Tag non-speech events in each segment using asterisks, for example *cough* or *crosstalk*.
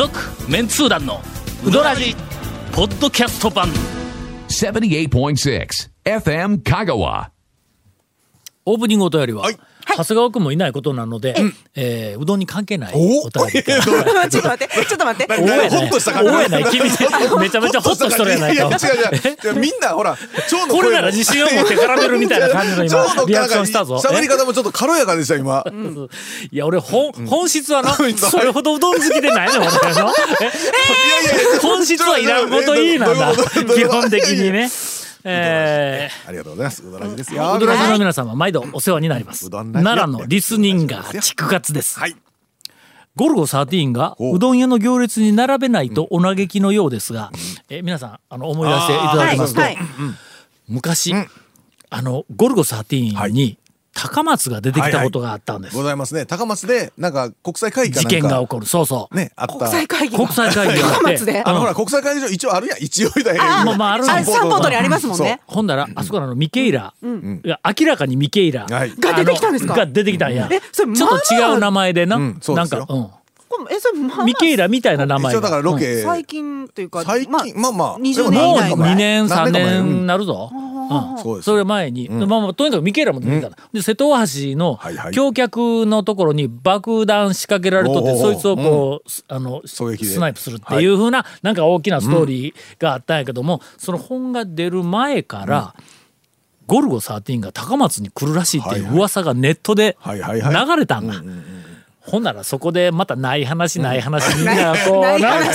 続メンツー団のウドラジポッドキャスト版。78.6 FM Kagawa. オープニングお便りは、はい長谷川君もいないことなので、えーうどんに関係ない *laughs* ちょっと待って、ちょっと待って。おえホッとした感じ。おえない。君 *laughs* めちゃめちゃホッとしとるやないか。*laughs* みんなほら蝶のこれなら自信を持って絡めるみたいな感じの今リアクションしたぞ。喋り方もちょっと軽やかでした今。いや俺本本質はなうんそれほどうどん好きでないの俺。のえいやいや本質はいらんこといいなんだ。基本的にねえー。ありがとうございます。うどらじですよ。ウドラジの皆様毎度お世話になります。奈良のリスニンガー畜活です。はい。ゴルゴ13がおうどん屋の行列に並べないとお嘆きのようですが、え皆さんあの思い出していただきますと、はい。はい。昔、あのゴルゴ13に高松が出てきたことがあったんです、ございますね。高松でなんか国際会議か事なんか。件が起こる。そうそう、ねあった。国際会議国際会議が。あって高松で？あのほら国際会議場一応あるやん。一応みたいあなまあまああるサポートにありますもんね。ほんだらあそこのあのミケイラ、いや明らかにミケイラ、はい。が出てきたんですか？が出てきたんや、えそれちょっと違う名前でな、うんそうですよ。なんか、うん、これえ、それ、まあミケイラみたいな名前一応だからロケ。最近というか、最近まあまあ20でももう年以内ぐらい。2年3何年なるぞ。そうです。それ前に、まあまあとにかくミケーラも出てきたの、で瀬戸大橋のはいはい。橋脚のところに爆弾仕掛けられとって、おうおうそいつをこう、すあのスナイプするっていうふうな、なんか大きなストーリーがあったんやけども、その本が出る前から、ゴルゴ13が高松に来るらしいっていう噂がネットではいはいはい。流れたんだ。ほんならそこでまたない話ない話みん。なこうな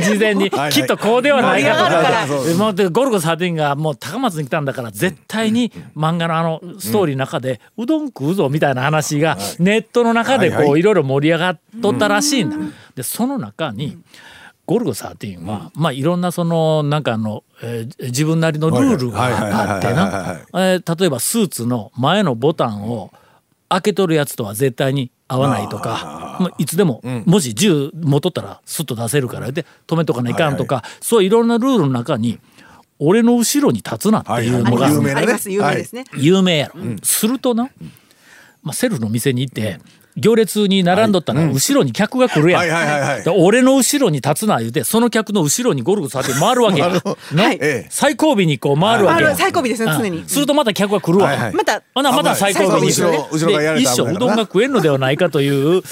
事前にはいきっとこうではないかとか。でもうでゴルゴ13がもう高松に来たんだから絶対に漫画のあのストーリーの中でうどん食うぞみたいな話がネットの中でこういろいろ盛り上がっとったらしいんだ。でその中にゴルゴ13はまあいろんなそのなんかあのえー自分なりのルールがあってな。えー例えばスーツの前のボタンを開けとるやつとは絶対に合わないとか、まあ、いつでも、もし銃持っとったらスッと出せるからで止めとかないかんとか、そういろんなルールの中に俺の後ろに立つなっていうのがはいはい有名なね。あります、有名ですね。有名やろ、するとな、まあ、セルフの店に行って行列に並んどったら後ろに客が来るやん、はいはいはいはい。で俺の後ろに立つな言うてその客の後ろにゴルゴさって回るわけ。や *laughs* なはい。ええ。最後尾にこう回るわけ。やある最後尾ですね常に。うんするとまた客が来るわ、はいはい。また、また最後尾に。最後ろ後ろ一生うどんが食えんのではないかという、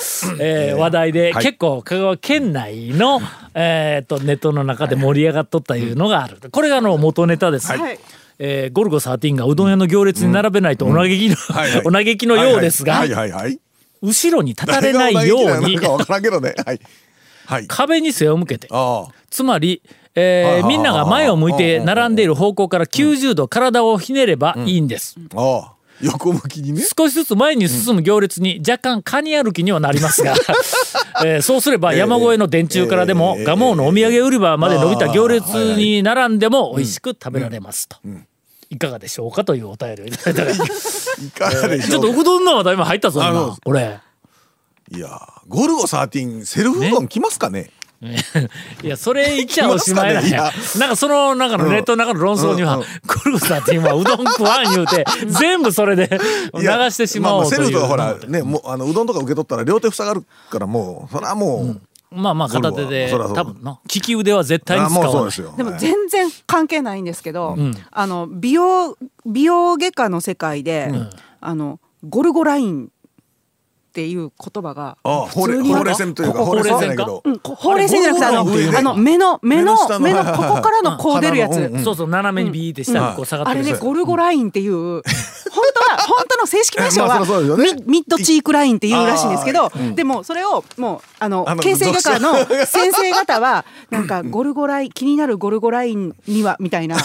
えー *laughs* 話題で、はい。結構香川県内の、えー、とネットの中で盛り上がっとったいうのがある。これがあの元ネタです、はい。えーゴルゴ13がうどん屋の行列に並べないとお嘆きの、はいはい。*laughs* お嘆きのようですが、はいはいはいはい後ろに立たれないように。壁に背を向けて。あつまり、えみんなが前を向いて並んでいる方向から90度体をひねればいいんです。横向きにね。少しずつ前に進む行列に若干カニ歩きにはなりますが、*laughs* えーそうすれば山越えの電柱からでも蒲生のお土産売り場まで伸びた行列に並んでも美味しく食べられますと。いかがでしょうかというお便りをいただいたいかがでしょうちょっとうどんの話題も入ったぞ今あの俺。いやゴルゴ13セルフうどん来ますかね？*laughs* いやそれ言っちゃおしまいなんや来ますなんかその中のネットの中の論争には、うんうん。ゴルゴさんって今うどん食わん言うて *laughs* 全部それで流してしまおうという。ああセルフとかほらねもうあのうどんとか受け取ったら両手塞がるからもうそれはもう、まあまあ片手で多分の利き腕は絶対にあ使わない。ですよ。でもはい全然関係ないんですけど、あの美容美容外科の世界で、あのゴルゴラインっていう言葉がああほうれ普通にほうれい線というかほうれい線じゃないけほどうん、こほうれい線じゃなくてあのあの目の目の目のここからのこう出るやつ、そうそう斜めにビーって下にこう下がってるやつ。あれねゴルゴラインっていう *laughs* 本当は本当の正式名称は *laughs* ミミッドチークラインっていうらしいんですけど、でもそれをもうあのあの形成外科の先生方はなんかゴルゴライン気になるゴルゴラインにはみたいな。*laughs*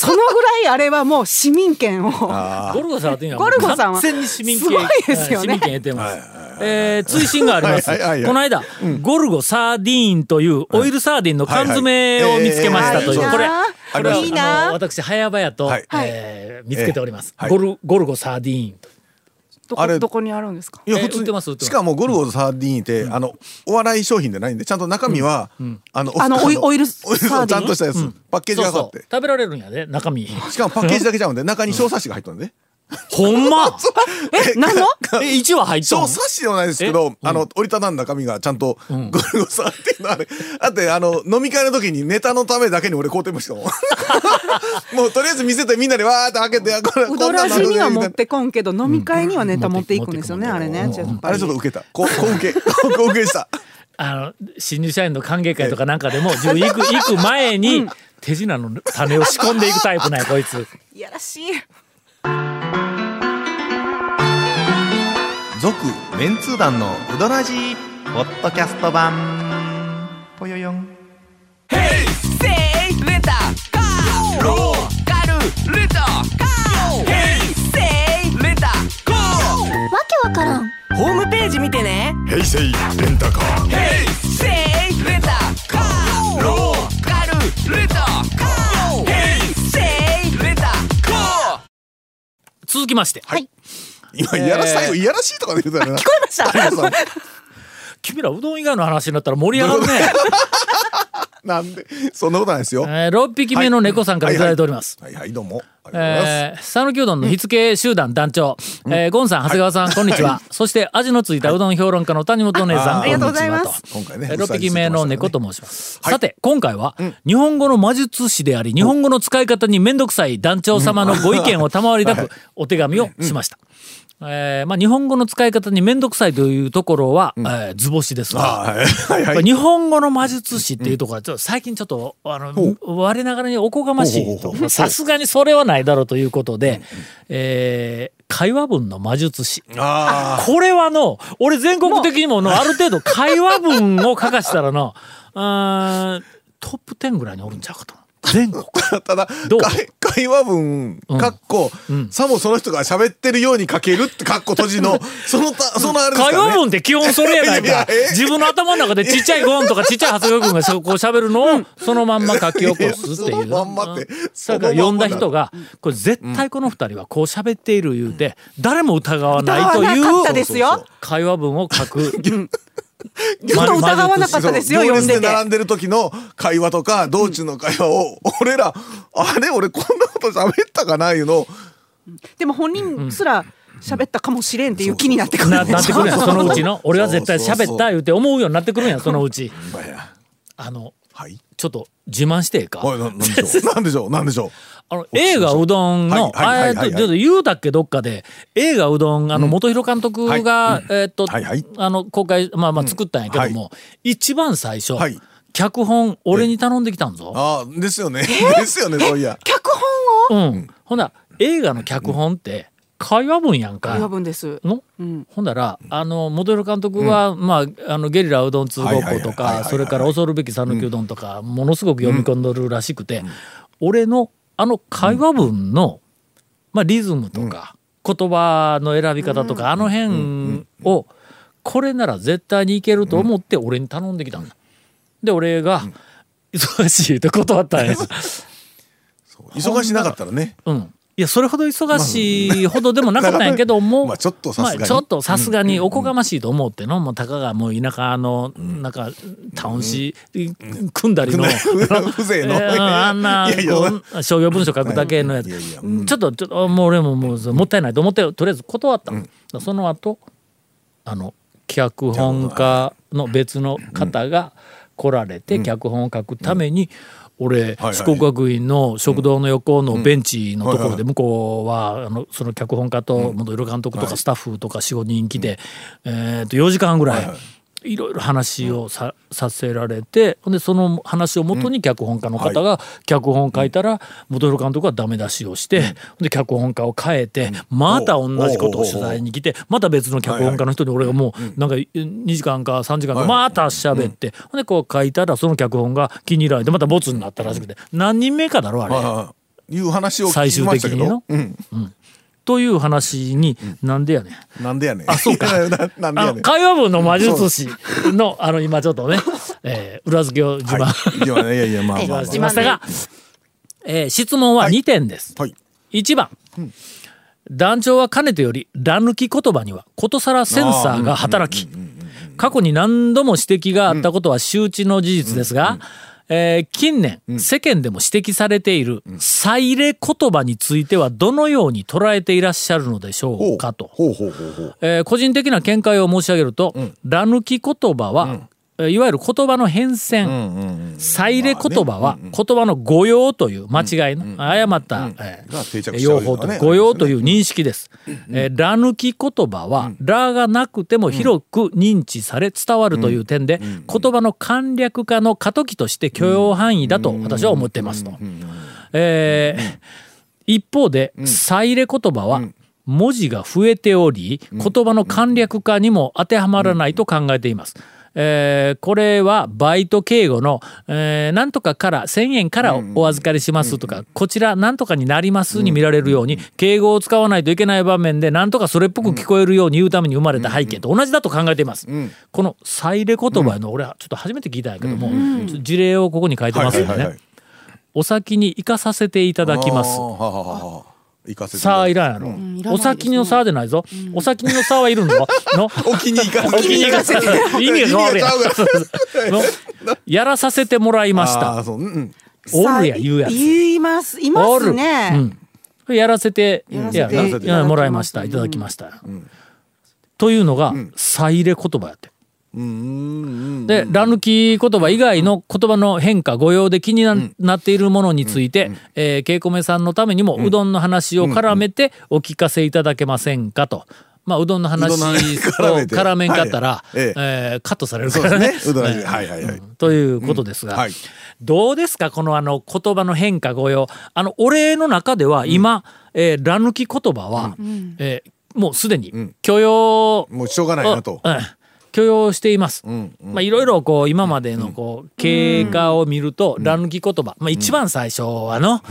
そのぐらいあれはもう市民権を。あゴルゴさんはゴルゴさんは完全に市民権。すごいですよね。市民権得てます、えー追伸があります、はいはいはいはい。この間、ゴルゴサーディーンというオイルサーディンの缶詰を見つけましたという、これはい。はいえーこれはいいな。私早々と、はい。えー見つけております、えーはい。ゴルゴルゴサーディーンと。どあれこどこにあるんですか？えいや普通売ってます売ってます。しかもゴルゴ13って、あのお笑い商品でないんでちゃんと中身は、あのあのオイオイルオイルサーディン？ちゃんとしたやつ、パッケージがかって。食べられるんやで中身。しかもパッケージだけちゃうんで中に小冊子が入ったんで、ほんま？*laughs* え何の？え1話入ったそう、の冊子ではないですけど、あの、折りたたんだ紙がちゃんと、ゴルゴさんっていうのあれ、だって、あの、飲み会の時にネタのためだけに俺買うてましたもん。*laughs* もう、とりあえず見せてみんなでわーって開けて、これ、うどらじには持ってこんけど飲み会にはネタ持っていくんですよね、うん。あれねあれちょっと受けた。こう、*laughs* こう受け、こう受けした。あの新入社員の歓迎会とかなんかでも自分行く行く前に手品の種を仕込んでいくタイプなんやこいつ。いやらしい続メンツー団のウドラジーポッドキャスト版。ぽよよん。わけわからん。ホームページ見てね。平成レンタカーせいレンタカーローカルレンタカーヘイセイレンタカー。続きまして、今、いやらしい、いやらしいとかで言うたよな。聞こえました？君らうどん以外の話になったら盛り上がるね。*laughs* なんで、そんなことないですよ。えー、6匹目の猫さんからいただいております。はい。はい、どうも。ありがとうございます。えー、讃岐うどんの火付け集団団長、えーゴンさん、長谷川さん、こんにちは。そして、味のついたうどん評論家の谷本姉さん、ありがとうございます今回ねえー6匹目の猫と申します。はい。さて、今回は、日本語の魔術師であり、日本語の使い方にめんどくさい団長様のご意見を賜りたく、お手紙をしました。えーまあ、日本語の使い方にめんどくさいというところは、えー図星ですが。日本語の魔術師っていうところはちょっと最近ちょっとあの我ながらにおこがましいさすがにそれはないだろうということで、えー会話文の魔術師。あこれはの俺全国的にものあ。る程度会話文を書かしたらのトップ10ぐらいにおるんちゃうかと全国あ。ただどう、会会話文、かっこ、さもその人が喋ってるように書けるってかっこ閉じの、そのた、そのあれです会かね。話文って基本それやないいやかいやえ？自分の頭の中でちっちゃいゴンとかちっちゃい長谷川君がそこう喋るのをそのまんま書き起こすっていう。そのまんまって。だから読んだ人がこれ絶対この二人はこう喋っている言うて誰も疑わないという。ですよ。会話文を書く。*laughs* *laughs* ちょっと疑わなかったですよ行列読んで並んでる時の会話とか道中の会話を、俺らあれ俺こんなこと喋ったかないうのを。でも本人すら喋ったかもしれんっていう気になってくる。ななってくるやんそのうちの。*laughs* 俺は絶対喋った言うて思うようになってくるんやそのうち。あのはい。ちょっと自慢してええか。ななんでしょう？*laughs* なんでしょう？なんでしょう？あの映画うどんの、はいはいちょっと言うたっけどっかで。映画うどんあの元弘監督が、えっと、はいはい。あの公開まあまあ作ったんやけども、一番最初、はい。脚本俺に頼んできたんぞ。ああですよね。*laughs* ですよねそういや。脚本を？うん、ほん。なら映画の脚本って会話文やんか。会話文です。の、ほんだらあのモデル監督は、まああのゲリラうどん通ごっことかそれから恐るべき讃岐うどんとか、ものすごく読み込んどるらしくて、俺のあの会話文の、まあ、リズムとか、言葉の選び方とか、あの辺を、これなら絶対にいけると思って俺に頼んできたん。だ。で俺が、*laughs* 忙しいって断ったんや。*laughs* 忙しなかったらね。うん。いや、それほど忙しいほどでもなかったんやけども、まあちょっとさすがに。まあちょっとさすがにおこがましいと思っての、もうたかがもう田舎の、なんか、タウン市、組んだりの、風情のえー *laughs* あんな商業文書書くだけのやつ、ちょっとちょっともう俺ももうもったいないと思ってとりあえず断ったの、その後あの脚本家の別の方が来られて脚本を書くために、俺はい四国学院の食堂の横のベンチのところで向こうはあのその脚本家と元色監督とかスタッフとか45人来て、えーと4時間ぐらいはいろいろ話をさ,、させられてでその話をもとに脚本家の方が脚本を書いたら元弘監督はダメ出しをして、で脚本家を変えて、また同じことを取材に来てまた別の脚本家の人に俺がもうなんか2時間か3時間かまた喋って、ほんでこう書いたらその脚本が気に入られてまたボツになったらしくて何人目かだろあれ。いう話を聞最終きましたけ的にの。ど、うん、という話になんでやねん。なんでやねん。あそうか。*laughs* ななんであやねん。の会話文の魔術師のあの今ちょっとね、*laughs* えー裏付けを自慢、はい、いやいやいやまあまあ、ま *laughs* あ、しましたが、えー質問は2点です。はい。1番、団長はかねてより乱抜き言葉にはことさらセンサーが働き過去に何度も指摘があったことは周知の事実ですが、えー近年、世間でも指摘されている再入れ言葉についてはどのように捉えていらっしゃるのでしょほう。うかと。個人的な見解を申し上げると、ら抜き言葉は、えーいわゆる言葉の変遷、再入れ言葉は言葉の誤用という間違いの、誤った、用法と誤用という認識です。えーら抜き言葉は、らがなくても広く認知され伝わるという点で、言葉の簡略化の過渡期として許容範囲だと私は思っていますと。えー一方で、再入れ言葉は、文字が増えており、言葉の簡略化にも当てはまらないと考えています。えーこれはバイト敬語の、えーなんとかから1000円からお預かりしますとか、こちらなんとかになりますに見られるように、敬語を使わないといけない場面でなんとかそれっぽく聞こえるように言うために生まれた背景と同じだと考えています。この再入れ言葉の俺はちょっと初めて聞いたんやけども、事例をここに書いてますよね。お先に行かさせていただきます行かせて。さあいらんやろ、いらないですね。お先のさでないぞ、お先のさはいるんぞの沖に行かせて。お気に入かせて。意味が変わるやん意味がちゃうから。の？やらさせてもらいました。あーそう。うん。うんおるや言うやつ。言います。いますね、うん、やらせてやらせて。やもらいました。いただきました、というのが再入れ言葉やって。で、ら抜き言葉以外の言葉の変化、誤用で気にな,、なっているものについて、えー、けいこめさんのためにも、うどんの話を絡めてお聞かせいただけませんかと。まあ、うどんの話を絡めんかったら、はい。ええ。えーカットされるからね。ということですが、はい。どうですかこのあの言葉の変化誤用。あの俺の中では今、えーら抜き言葉は、えーもうすでに許容、もうしょうがないなと。うん許容しています。んまあいろいろこう今までのこう経過を見ると、ら抜き言葉、まあ一番最初はの、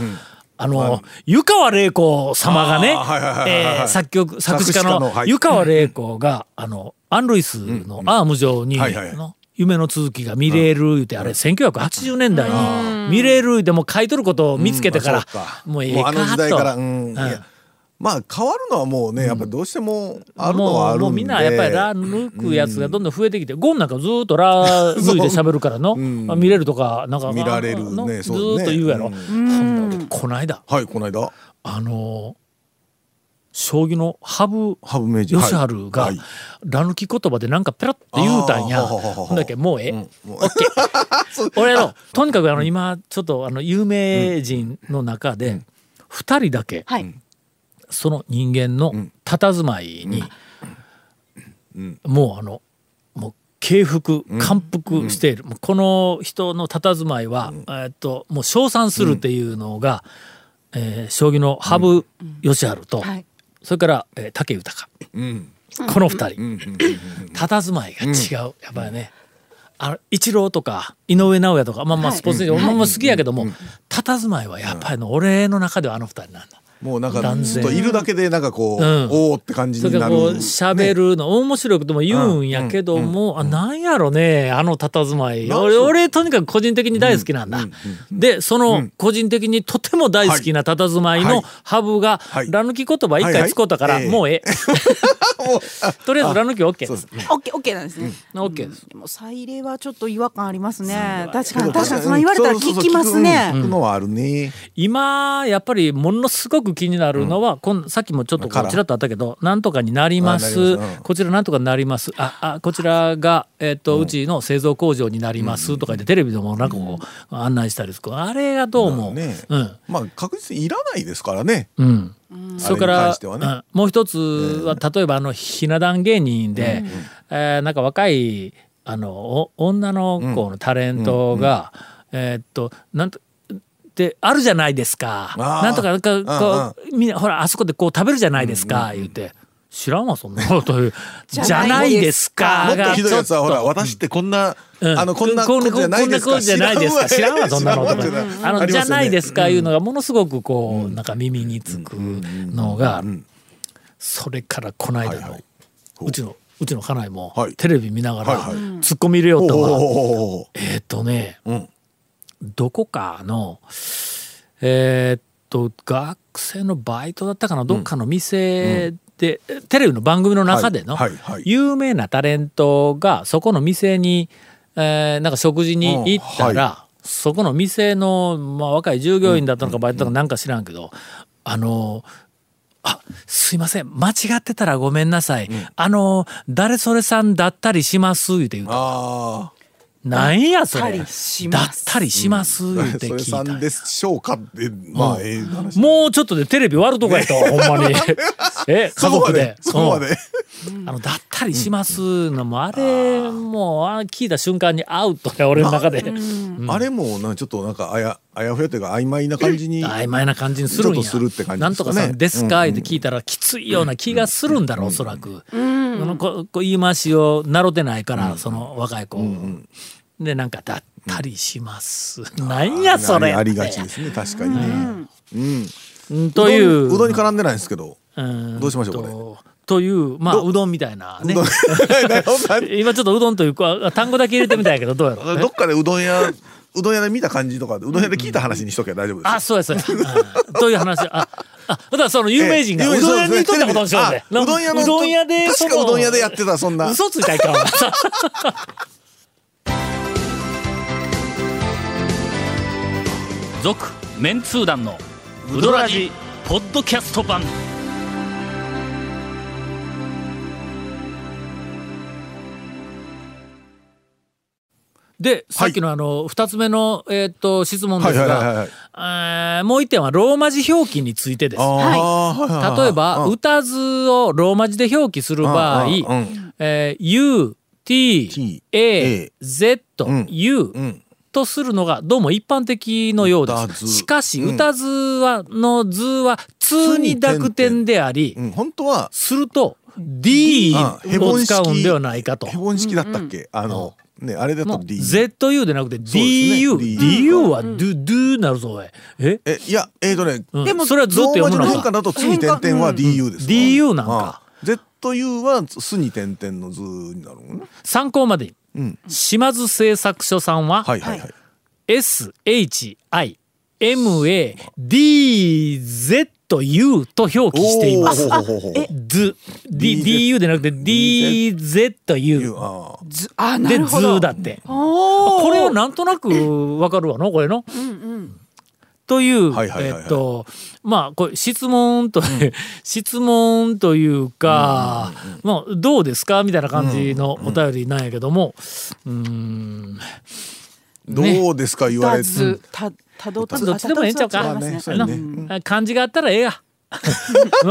あの、湯川玲子様がねえー作曲作詞家の湯川玲子が、あのアン・ルイスのアーム上に、夢の続きが見れる言うて、あれ1980年代に見れるでも買い取ることを見つけてから、もうええかとまあ変わるのはもうねやっぱりどうしてもあるのはもあるんで。うもうみんなやっぱりラ抜くやつがどんどん増えてきて、ゴンなんかずーっとラ抜いて喋るからの、んあ見れるとかなんか見られるねそうね。ーっと言うやろ、うん。こないだはいこの間。あのー将棋の羽生羽生名人。善治が、はい。はいラ抜き言葉でなんかペラって言うたんや。ほんだっけもうええ、もうオッケー。*laughs* 俺のとにかくあの今ちょっとあの有名人の中で二人だけはい、その人間の佇まいに、もうあのもう敬服感服している、もうこの人の佇まいは、えーっともう称賛するっていうのが、えー将棋の羽生善治と、はい。それから、えー武豊、この二人、佇まいが違う、やっぱりねあの一郎とか井上尚弥とかまあまあはい。スポーツ選手、俺も好きやけども、佇まいはやっぱりの、俺の中ではあの二人なんだ。もうなんかずっといるだけでなんかこう、うん。おおって感じになる。こう喋るの、面白くても言うんやけども、あなんやろねあの佇まい。俺俺とにかく個人的に大好きなんだ、でその個人的にとても大好きな佇まいのはい。ハブがはい。ら抜き言葉一回使うたから、はいはいもうええ。*laughs* *laughs* とりあえずら抜き OK オッケーオッケーなんですね、OK です。でも再入れはちょっと違和感ありますね。確かに確かにその言われたら聞きますね、そうそうそう聞くのはあるね、今やっぱりものすごく気になるのは、こんさっきもちょっとこちらっとあったけどなんとかになりまあす。こちらなんとかになります。ああこちらが、えっとうちの製造工場になりますとか言ってテレビでもなんかこう案内したりする。あれがどうも、ね。うん。まあ確実にいらないですからね。うん、それからね。うん。もう一つは例えばあのひな壇芸人で、えーなんか若いあのお女の子のタレントが、えーっとなんとであるじゃないですか。なんとかなんかこうみんなほらあそこでこう食べるじゃないですか、言うて。知らんわそんなこと言う。*laughs* じゃないですか。もっとひどいやつはほら私ってこんな、うん。あのこんなことじゃないですか。こんなことじゃないですか。知らんわ。そんなのあのじゃないですかいうのがものすごくこうなんか耳につくのがそれからこの間のはいはい。う。ちのうちの家内もはい。テレビ見ながらはいはい。ツッコミ入れよった。わおー。えっとねうんどこかのえーっと学生のバイトだったかな？どっかの店でテレビの番組の中でのはいはい。はい有名なタレントがそこの店に、えーなんか食事に行ったら、そこの店の、まあ、若い従業員だったのかバイトだかなんか知らんけど、あのあすいません。間違ってたらごめんなさい、あの誰それさんだったりします？言うて言うた。あなんやそれ。だったりします。たりします言あうてそれ聞いたさんでしょうかってまあええ話。もうちょっとでテレビ割るとこやったわほんまに。*laughs* え家族で。そこまで。うん。あのだったりしますのもあれもうあ聞いた瞬間にアウトや俺の中で。あれもなちょっとなんかあやあやふやというか曖昧な感じに曖昧な感じにするんや。するって感じなんとかですかねさんですかって聞いたらきついような気がするんだろうおそらく。このここ言い回しを習ってないからその若い子。でなんかだったりします。なんやそれ。ありがちですね確かにね。うん。うん。という。うどんに絡んでないんですけど。うんどうしましょうこれ？とというまあう？どんみたいな。ね。*laughs* 今ちょっとうどんというか単語だけ入れてみたんやけどどうやろうどっかでうどん屋うどん屋で見た感じとかうどん屋で聞いた話にしとけば大丈夫ですよあ、そうやそうや。*laughs* うんという話？あ、あ、だからその有名人がええうどん屋に行っとったことにしようぜ。あうどん屋のうどん屋で、確かうどん屋でやってたそんな嘘ついたら *laughs* いか。続、メンツー団のウドラジ、ポッドキャスト版。で、さっきのあの、二つ目の、えーっと、質問ですはいはいはいはがもう一点はローマ字表記についてです。はい例えば、うん。歌図をローマ字で表記する場合、えー U、T、A、Z、うん。U うん。とするのがどうも一般的のようです。しかし、うん。歌図は、の図は、通に濁点であり、うん。本当はすると、D をボン式使うんではないかと。ヘボン式だったっけ？あのねあれだとの D ZU でなくてすね。DU。D DU は Do なるぞ、おい。え？えいやえーとねうん。でもそれはずっと読むのか。だと次点々は DU ですわ DU なんか。あ ZU はすに点々の図になるのね。参考までに、うん。島津製作所さんは、はいはいはい SHIMADZU と表記しています。おー。ほうほうほうほう D、D、DU でなくて DZU でるほど。図だって。これはなんとなくわかるわの？これの？という、はいはいはいはい。えっとまあこれ質問と、*laughs* 質問というか、まあどうですか？みたいな感じのお便りなんやけども、うーん。どうですか？言わたれてずたたどっちでもええんちゃうか？漢字があったらええや。*laughs*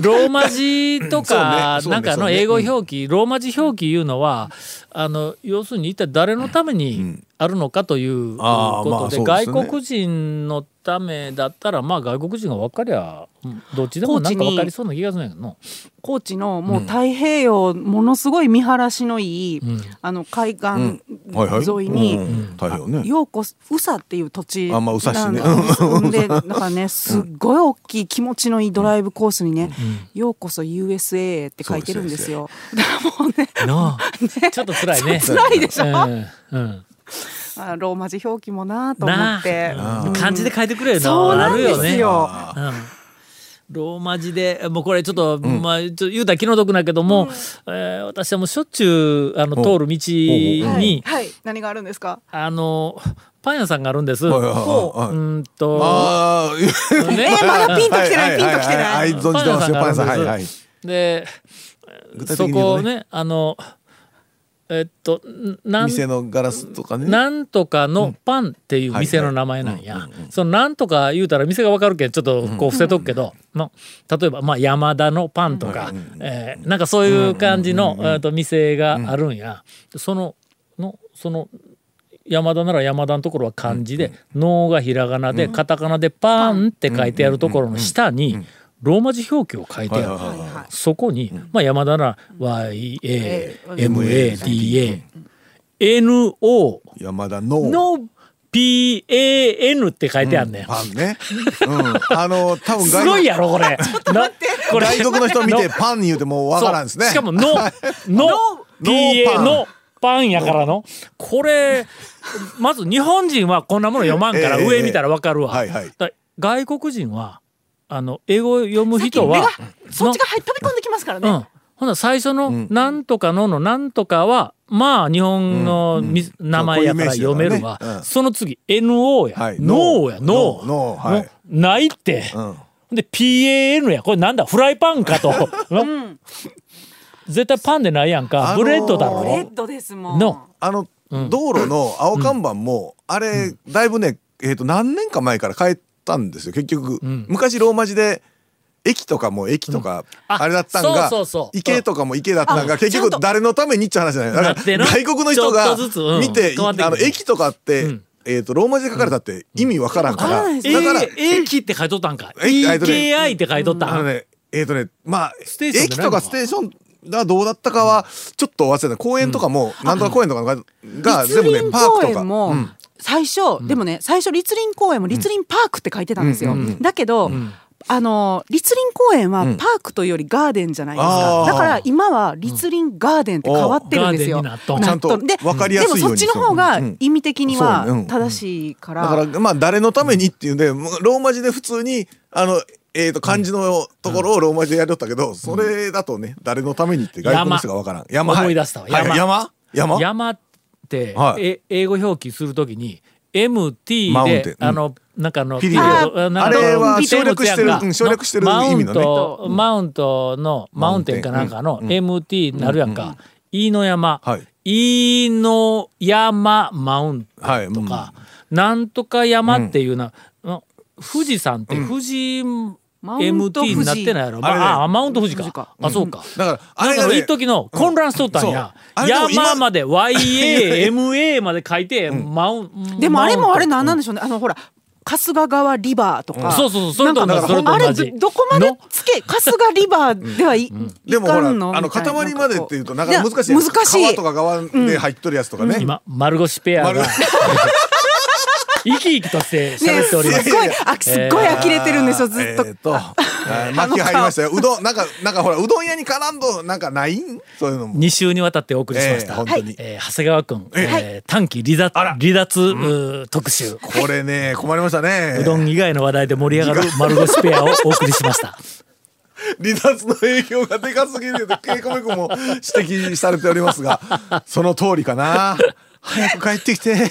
ローマ字とか、なんかの英語表記、ローマ字表記いうのは、あの要するに一体誰のためにあるのかというあーまことで,、外国人のためだったらまあ外国人が分かりゃうんどっちでもなんか分かりそうな気がするんやけどな高知のもう太平洋ものすごい見晴らしのいい、ん。あの海岸沿いに、ようこそ宇佐っていう土地あまあ宇佐市ね。なんでだからね *laughs* すっごい大きい気持ちのいいドライブコースにね「ようこそ USA」って書いてるんですよ。だからもうねなあ、ちょっと辛いね。辛いでしょうんうんあローマ字表記もなと思なって。あ、うん。漢字で書いてくれよな。そうなんあるよね。ローマ字でもうこれちょっと、まあちょっと言うたら気の毒だけども、えー私はもうしょっちゅうあの通る道に、はい、はい、何があるんですか？あのパン屋さんがあるんです。はいはいはいう。んと、あー。*laughs* ね。えー、まだピンときてない、ピンときてはい。はいはいない。存じてますよパン屋さんはいはい。でそこねあのえっとなん店のガラスとかね。なんとかのパンっていう店の名前なんや。そのなんとか言うたら店がわかるけんちょっとこう伏せとくけど、まあ例えばまあ山田のパンとか、えーなんかそういう感じの、えーと店があるんや。そののその山田なら山田のところは漢字で「能、がひらがなで、カタカナで「パン」って書いてあるところの下にローマ字表記を書いてある。はいはいはいはい。そこに、まあ、山田なら YAMADA NO 山田の。の PAN って書いてあんねん。パンね。うん。あの多分すごいやろこれ。*laughs* なこれ。外国の人見てパンに言うてもうわからんですね。しかもの *laughs* の PA のパン。やからの。これまず日本人はこんなもの読まんからええ上見たらわかるわ。はいはい。だ外国人はあの英語を読む人はそっちが入飛び込んできますからね。うん。ほな最初の「なんとかの」の「なんとかは」まあ日本のみ名前やから読めるわその次 NO や、はい。ノーや。ノーノーはい。ないって、ん。で PAN や。これなんだ？フライパンかと、の *laughs* 絶対パンでないやんか、あのーブレッドだろ。レッドですもん。のあの、道路の青看板も、あれ、だいぶね、えっ、と、何年か前から変えたんですよ、結局。昔ローマ字で、駅とかも駅とか、ああれだったんが、そうそうそう。池とかも池だったんが、結局誰のためにって話じゃ *laughs* ない。だから、外国の人が見て、あの、駅とかって、ん。えっ、と、ローマ字で書かれたって意味わからんから、だから、キって書いとったんか。EKI って書いとったん、あのね、えっ、とね、まあ、駅とかステーションがどうだったかは、ちょっと忘れた。公園とかも、なんとか公園とかが、が全部ね、立パークとか。最初、でもね最初立林公園も立林パークって書いてたんですよ、だけど、あの立林公園はパークというよりガーデンじゃないですか、あー。だから今は立林ガーデンって変わってるんですよ、ちゃんとで分かりやすいでもそっちの方がうん意味的には正しいから、だから、まあ、誰のためにっていうんで、ローマ字で普通に、あの、えっ、と、漢字のところをローマ字でやりよったけど、それだとね、誰のためにって外国の人がわからん。山。思い出したわ。はい山？山？山はい。え英語表記するときに MT で、うん。あのなんかあのピリオド。あれはピ省略してるうん省略してるマウン意味のね。トマウントのマウンテンかなんかの MT になるやんか、飯野山、はい。飯野山マウントはい。とか、なんとか山っていうな、の富士山って富士マウント MT になってないやろ、まあれね。ああマウント富士か。富士か。あそうか、だから、あれがね一時の混乱しとったんや、山まで YAMA *laughs* まで書いて、マウンでもあれもあれなんなんでしょうね。あのほら春日川リバーとか、そうそうそう。それとあれどどこまでの？つけ春日リバーではい,、でもほら、いかんのあの、塊までっていうと、なかなか難しい。難しい。川とか川で入っとるやつとかね。今丸腰ペアが。丸生き生きとしてね喋っております。すっごいあすっごい呆れてるんですよ、ずっと、えーっと、はい巻き入りましたよ。うどん、なんか、なんかほら、うどん屋に絡んど、なんかないん？そういうのも。2週にわたってお送りしました、ええ本当に。えー長谷川君、ええー短期離脱離脱、うー特集。これね、困りましたね。うどん以外の話題で盛り上がる丸腰ペアをお送りしました。*laughs* 離脱の影響がでかすぎると、ケイコメ君も指摘されておりますが、その通りかな。早く帰ってきて。